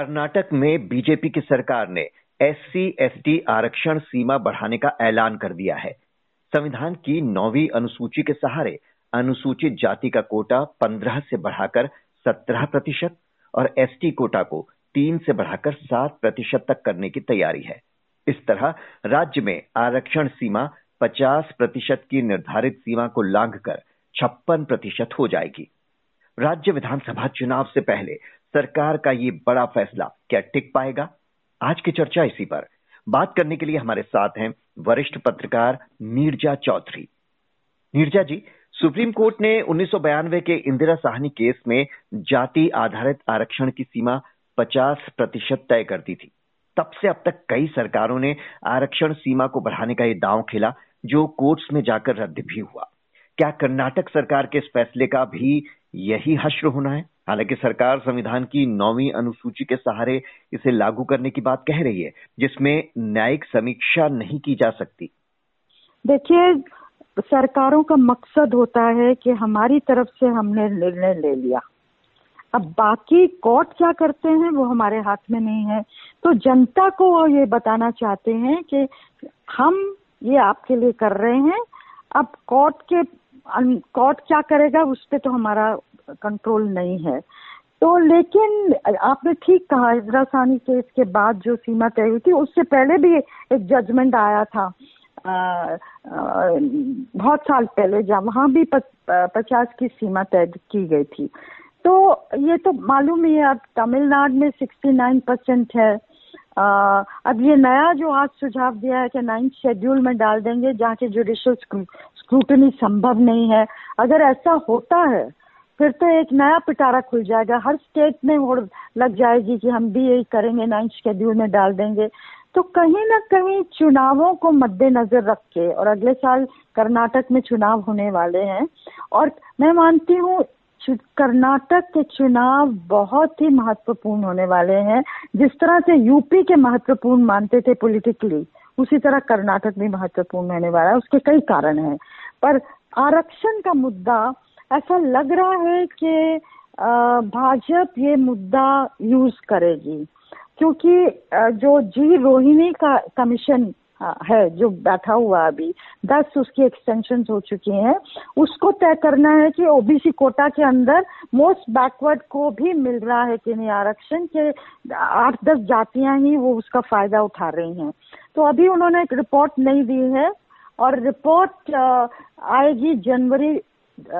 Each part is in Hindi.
कर्नाटक में बीजेपी की सरकार ने एससी, एसटी आरक्षण सीमा बढ़ाने का ऐलान कर दिया है। संविधान की नौवीं अनुसूची के सहारे अनुसूचित जाति का कोटा पंद्रह से बढ़ाकर सत्रह प्रतिशत और एसटी कोटा को तीन से बढ़ाकर सात प्रतिशत तक करने की तैयारी है। इस तरह राज्य में आरक्षण सीमा पचास प्रतिशत की निर्धारित सीमा को लांघकर छप्पन प्रतिशत हो जाएगी। राज्य विधानसभा चुनाव से पहले सरकार का ये बड़ा फैसला क्या टिक पाएगा? आज की चर्चा इसी पर। बात करने के लिए हमारे साथ हैं वरिष्ठ पत्रकार नीरजा चौधरी। नीरजा जी, सुप्रीम कोर्ट ने उन्नीस के इंदिरा साहनी केस में जाति आधारित आरक्षण की सीमा 50 प्रतिशत तय कर दी थी। तब से अब तक कई सरकारों ने आरक्षण सीमा को बढ़ाने का ये दांव खेला, जो कोर्ट्स में जाकर रद्द भी हुआ। क्या कर्नाटक सरकार के इस फैसले का भी यही हश्र होना है? हालाँकि सरकार संविधान की नौवीं अनुसूची के सहारे इसे लागू करने की बात कह रही है, जिसमें न्यायिक समीक्षा नहीं की जा सकती। देखिए, सरकारों का मकसद होता है कि हमारी तरफ़ से हमने निर्णय ले लिया। अब बाकी कोर्ट क्या करते हैं, वो हमारे हाथ में नहीं है। तो जनता को वो ये बताना चाहते हैं कि हम ये आपके लिए कर रहे हैं। अब कोर्ट के कोर्ट क्या करेगा, उस पर तो हमारा कंट्रोल नहीं है। तो लेकिन आपने ठीक कहा इंदिरा सानी केस के बाद जो सीमा तय हुई थी उससे पहले भी एक जजमेंट आया था। आ, आ, बहुत साल पहले जब वहाँ भी पचास की सीमा तय की गई थी। तो ये तो मालूम ही है अब तमिलनाडु में सिक्सटी नाइन परसेंट है। आ, अब ये नया जो आज सुझाव दिया है कि नाइन्थ शेड्यूल में डाल देंगे जहाँ के जुडिशल स्क्रूटनी संभव नहीं है। अगर ऐसा होता है फिर तो एक नया पिटारा खुल जाएगा। हर स्टेट में वो लग जाएगी कि हम भी यही करेंगे नाइन्थ शेड्यूल में डाल देंगे। तो कहीं ना कहीं चुनावों को मद्देनजर रख के, और अगले साल कर्नाटक में चुनाव होने वाले हैं, और मैं मानती हूँ कर्नाटक के चुनाव बहुत ही महत्वपूर्ण होने वाले हैं। जिस तरह से यूपी के महत्वपूर्ण मानते थे पॉलिटिकली उसी तरह कर्नाटक भी महत्वपूर्ण होने वाला है। उसके कई कारण हैं। पर आरक्षण का मुद्दा ऐसा लग रहा है कि भाजपा ये मुद्दा यूज़ करेगी। क्योंकि जो जी रोहिणी का कमीशन है, जो बैठा हुआ अभी, दस उसकी एक्सटेंशन हो चुकी हैं, उसको तय करना है कि ओबीसी कोटा के अंदर मोस्ट बैकवर्ड को भी मिल रहा है कि नहीं आरक्षण, के आठ दस जातियाँ ही वो उसका फ़ायदा उठा रही हैं। तो अभी उन्होंने एक रिपोर्ट नहीं दी है, और रिपोर्ट आएगी जनवरी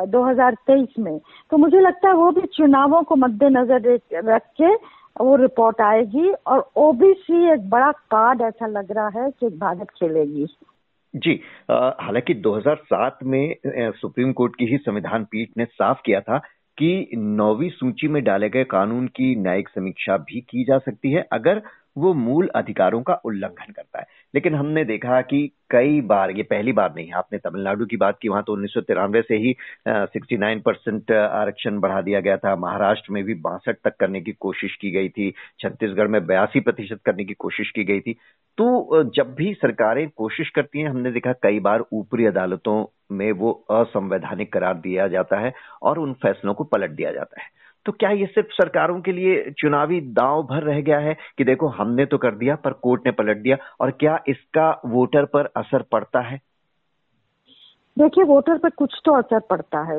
2023 में। तो मुझे लगता है वो भी चुनावों को मद्देनजर रख के वो रिपोर्ट आएगी और ओबीसी एक बड़ा कार्ड ऐसा लग रहा है कि भारत खेलेगी। जी हालाँकि 2007 में सुप्रीम कोर्ट की ही संविधान पीठ ने साफ़ किया था कि नौवीं सूची में डाले गए कानून की न्यायिक समीक्षा भी की जा सकती है, अगर वो मूल अधिकारों का उल्लंघन करता है। लेकिन हमने देखा कि कई बार, ये पहली बार नहीं, आपने तमिलनाडु की बात की, वहाँ तो उन्नीस सौ तिरानवे से ही सिक्सटी नाइन परसेंट आरक्षण बढ़ा दिया गया था। महाराष्ट्र में भी बासठ तक करने की कोशिश की गई थी। छत्तीसगढ़ में बयासी प्रतिशत करने की कोशिश की गई थी। तो जब भी सरकारें कोशिश करती हैं, हमने देखा कई बार ऊपरी अदालतों में वो असंवैधानिक करार दिया जाता है और उन फैसलों को पलट दिया जाता है। तो क्या ये सिर्फ़ सरकारों के लिए चुनावी दांव भर रह गया है कि देखो हमने तो कर दिया, पर कोर्ट ने पलट दिया, और क्या इसका वोटर पर असर पड़ता है? देखिए, वोटर पर कुछ तो असर पड़ता है।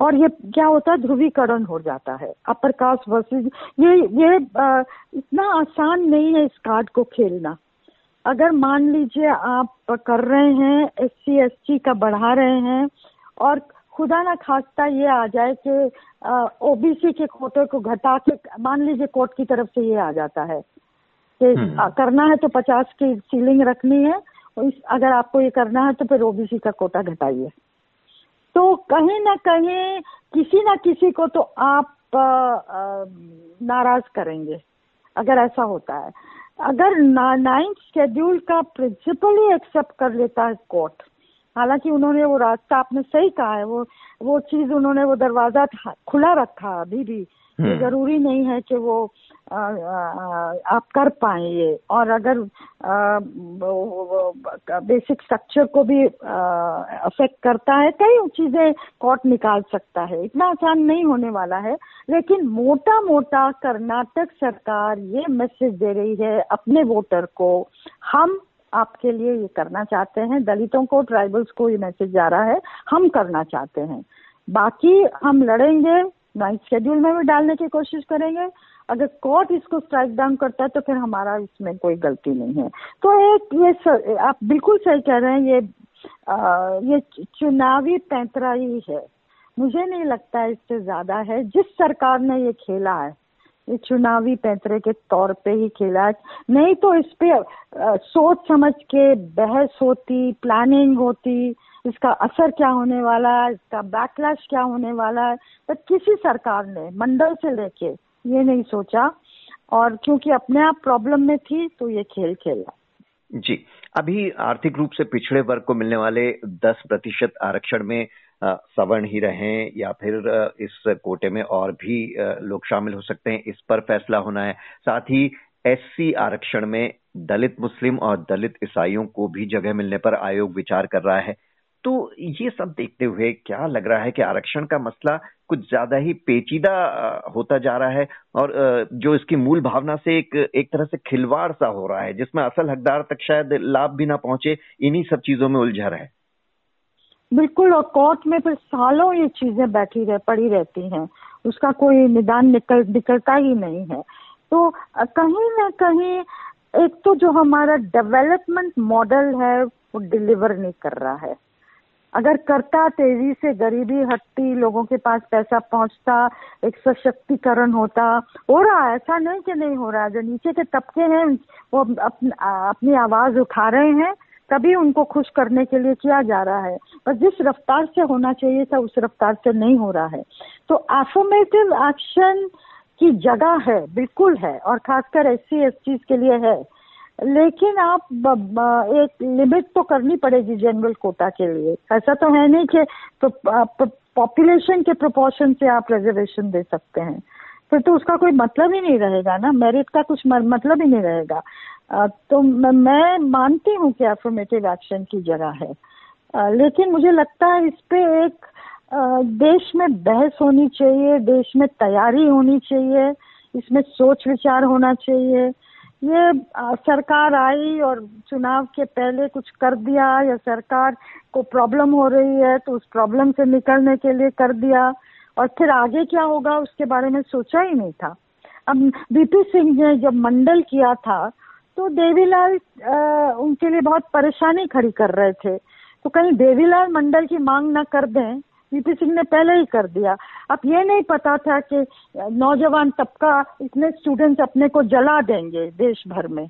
और ये क्या होता है? ध्रुवीकरण हो जाता है। अपर कास्ट वर्सेज ये ये इतना आसान नहीं है इस कार्ड को खेलना। अगर मान लीजिए आप कर रहे हैं एस सी एस टी का बढ़ा रहे हैं, और खुदा ना खास्ता ये आ जाए कि ओबीसी के कोटे को घटा के मान लीजिए कोर्ट की तरफ़ से ये आ जाता है कि हम्म। करना है तो पचास की सीलिंग रखनी है और इस अगर आपको ये करना है तो फिर ओबीसी का कोटा घटाइए तो कहीं ना कहीं किसी ना किसी को तो आप नाराज़ करेंगे अगर ऐसा होता है अगर नाइन्थ शेड्यूल का प्रिंसिपल ही एक्सेप्ट कर लेता है कोर्ट हालाँकि उन्होंने वो रास्ता आपने सही कहा है वो वो चीज़ उन्होंने वो दरवाज़ा खुला रखा अभी भी हम्म। ज़रूरी नहीं है कि वो आ, आ, आप कर पाए ये और अगर बेसिक स्ट्रक्चर को भी अफेक्ट करता है कई चीज़ें कोर्ट निकाल सकता है इतना आसान नहीं होने वाला है लेकिन मोटा मोटा कर्नाटक सरकार ये मैसेज दे रही है अपने वोटर को हम आपके लिए ये करना चाहते हैं। दलितों को ट्राइबल्स को ये मैसेज जा रहा है हम करना चाहते हैं। बाकी हम लड़ेंगे नाइट शेड्यूल में भी डालने की कोशिश करेंगे। अगर कोर्ट इसको स्ट्राइक डाउन करता है तो फिर हमारा इसमें कोई गलती नहीं है। तो एक ये सर, आप बिल्कुल सही कह रहे हैं ये आ, ये चुनावी पैंतराई है। मुझे नहीं लगता इससे ज़्यादा है। जिस सरकार ने ये खेला है चुनावी पैंतरे के तौर पे ही खेला नहीं तो इस पे सोच समझ के बहस होती प्लानिंग होती, इसका असर क्या होने वाला है, इसका बैकलैश क्या होने वाला है तो किसी सरकार ने, मंडल से लेके, ये नहीं सोचा। और क्योंकि अपने आप प्रॉब्लम में थी तो ये खेल खेला। जी, अभी आर्थिक रूप से पिछड़े वर्ग को मिलने वाले 10 प्रतिशत आरक्षण में सवर्ण ही रहें या फिर इस कोटे में और भी लोग शामिल हो सकते हैं, इस पर फैसला होना है। साथ ही एससी आरक्षण में दलित मुस्लिम और दलित ईसाइयों को भी जगह मिलने पर आयोग विचार कर रहा है। तो ये सब देखते हुए क्या लग रहा है कि आरक्षण का मसला कुछ ज़्यादा ही पेचीदा होता जा रहा है और जो इसकी मूल भावना से एक एक तरह से खिलवाड़ सा हो रहा है, जिसमें असल हकदार तक शायद लाभ भी ना पहुँचे, इन्हीं सब चीज़ों में उलझा रहे बिल्कुल और कोर्ट में फिर सालों ये चीज़ें बैठी रह पड़ी रहती हैं। उसका कोई निदान निकल निकलता ही नहीं है। तो कहीं ना कहीं एक तो जो हमारा डेवलपमेंट मॉडल है वो डिलीवर नहीं कर रहा है। अगर करता तेज़ी से गरीबी हटती लोगों के पास पैसा पहुँचता एक सशक्तिकरण होता हो रहा है ऐसा नहीं कि नहीं हो रहा है। जो नीचे के तबके हैं वो अपन, अपनी आवाज़ उठा रहे हैं तभी उनको खुश करने के लिए किया जा रहा है। पर जिस रफ्तार से होना चाहिए था, उस रफ्तार से नहीं हो रहा है। तो एफोमेटिव एक्शन की जगह है, बिल्कुल है, और खासकर एस सी के लिए है। लेकिन आप एक लिमिट तो करनी पड़ेगी जनरल कोटा के लिए। ऐसा तो है नहीं कि पॉपुलेशन के प्रोपोर्शन से आप रिजर्वेशन दे सकते हैं। फिर तो उसका कोई मतलब ही नहीं रहेगा ना। मेरिट का कुछ मतलब ही नहीं रहेगा। तो मैं मानती हूँ कि एफर्मेटिव एक्शन की जगह है। लेकिन मुझे लगता है इस पे एक देश में बहस होनी चाहिए, देश में तैयारी होनी चाहिए, इसमें सोच विचार होना चाहिए। ये सरकार आई और चुनाव के पहले कुछ कर दिया या सरकार को प्रॉब्लम हो रही है तो उस प्रॉब्लम से निकलने के लिए कर दिया। और फिर आगे क्या होगा, उसके बारे में सोचा ही नहीं था। अब बीपी सिंह ने जब मंडल किया था तो देवीलाल उनके लिए बहुत परेशानी खड़ी कर रहे थे। तो कहीं देवीलाल मंडल की मांग न कर दें वीपी सिंह ने पहले ही कर दिया। अब ये नहीं पता था कि नौजवान तबका इतने स्टूडेंट्स अपने को जला देंगे देश भर में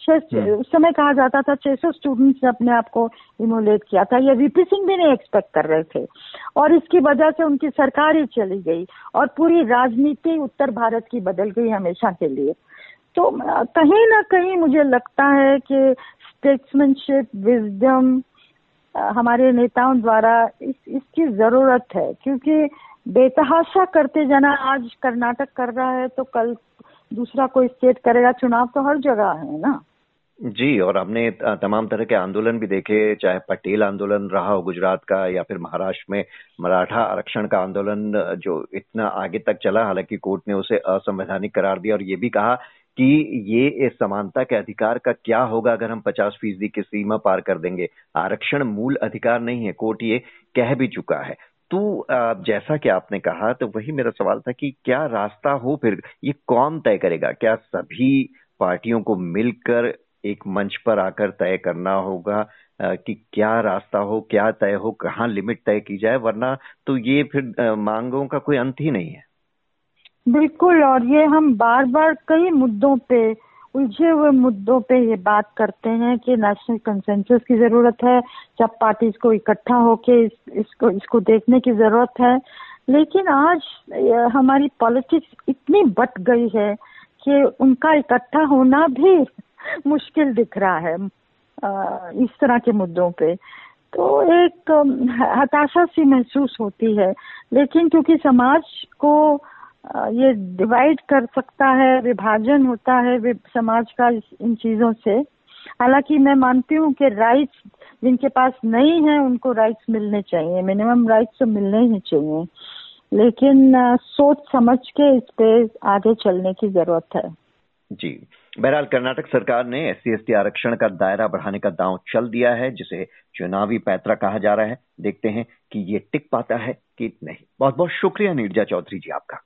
हम्म। उस समय कहा जाता था 600 स्टूडेंट्स ने अपने आप को इमोलेट किया था। ये वीपी सिंह भी नहीं एक्सपेक्ट कर रहे थे। और इसकी वजह से उनकी सरकार ही चली गई और पूरी राजनीति उत्तर भारत की बदल गई हमेशा के लिए। तो कहीं ना कहीं मुझे लगता है कि स्टेट्समैनशिप विजडम हमारे नेताओं द्वारा इस, इसकी ज़रूरत है। क्योंकि बेतहाशा करते जाना, आज कर्नाटक कर रहा है तो कल दूसरा कोई स्टेट करेगा, चुनाव तो हर जगह है ना? जी, और हमने तमाम तरह के आंदोलन भी देखे, चाहे पटेल आंदोलन रहा हो गुजरात का या फिर महाराष्ट्र में मराठा आरक्षण का आंदोलन, जो इतना आगे तक चला, हालाँकि कोर्ट ने उसे असंवैधानिक करार दिया और ये भी कहा कि ये समानता के अधिकार का क्या होगा अगर हम 50 फ़ीसदी की सीमा पार कर देंगे? आरक्षण मूल अधिकार नहीं है, कोर्ट ये कह भी चुका है। तो जैसा कि आपने कहा तो वही मेरा सवाल था कि क्या रास्ता हो फिर, ये कौन तय करेगा? क्या सभी पार्टियों को मिलकर एक मंच पर आकर तय करना होगा कि क्या रास्ता हो, क्या तय हो, कहाँ लिमिट तय की जाए? वरना तो ये फिर मांगों का कोई अंत ही नहीं है। बिल्कुल और ये हम बार बार कई मुद्दों पे उलझे हुए मुद्दों पे ये बात करते हैं कि नेशनल कंसेंसस की ज़रूरत है सब पार्टी को इकट्ठा होके इस, इसको इसको देखने की ज़रूरत है। लेकिन आज हमारी पॉलिटिक्स इतनी बट गई है कि उनका इकट्ठा होना भी मुश्किल दिख रहा है इस तरह के मुद्दों पे। तो एक हताशा सी महसूस होती है। लेकिन क्योंकि समाज को ये डिवाइड कर सकता है, विभाजन होता है समाज का इन चीज़ों से। हालाँकि मैं मानती हूँ कि राइट्स जिनके पास नहीं है, उनको राइट्स मिलने चाहिए। मिनिमम राइट्स तो मिलने ही चाहिए। लेकिन सोच समझ के इस पे आगे चलने की ज़रूरत है। जी। बहरहाल, कर्नाटक सरकार ने एस सी आरक्षण का दायरा बढ़ाने का दांव चल दिया है, जिसे चुनावी पैतरा कहा जा रहा है। देखते हैं कि ये टिक पाता है कि नहीं। बहुत बहुत शुक्रिया, नीरजा चौधरी जी, आपका।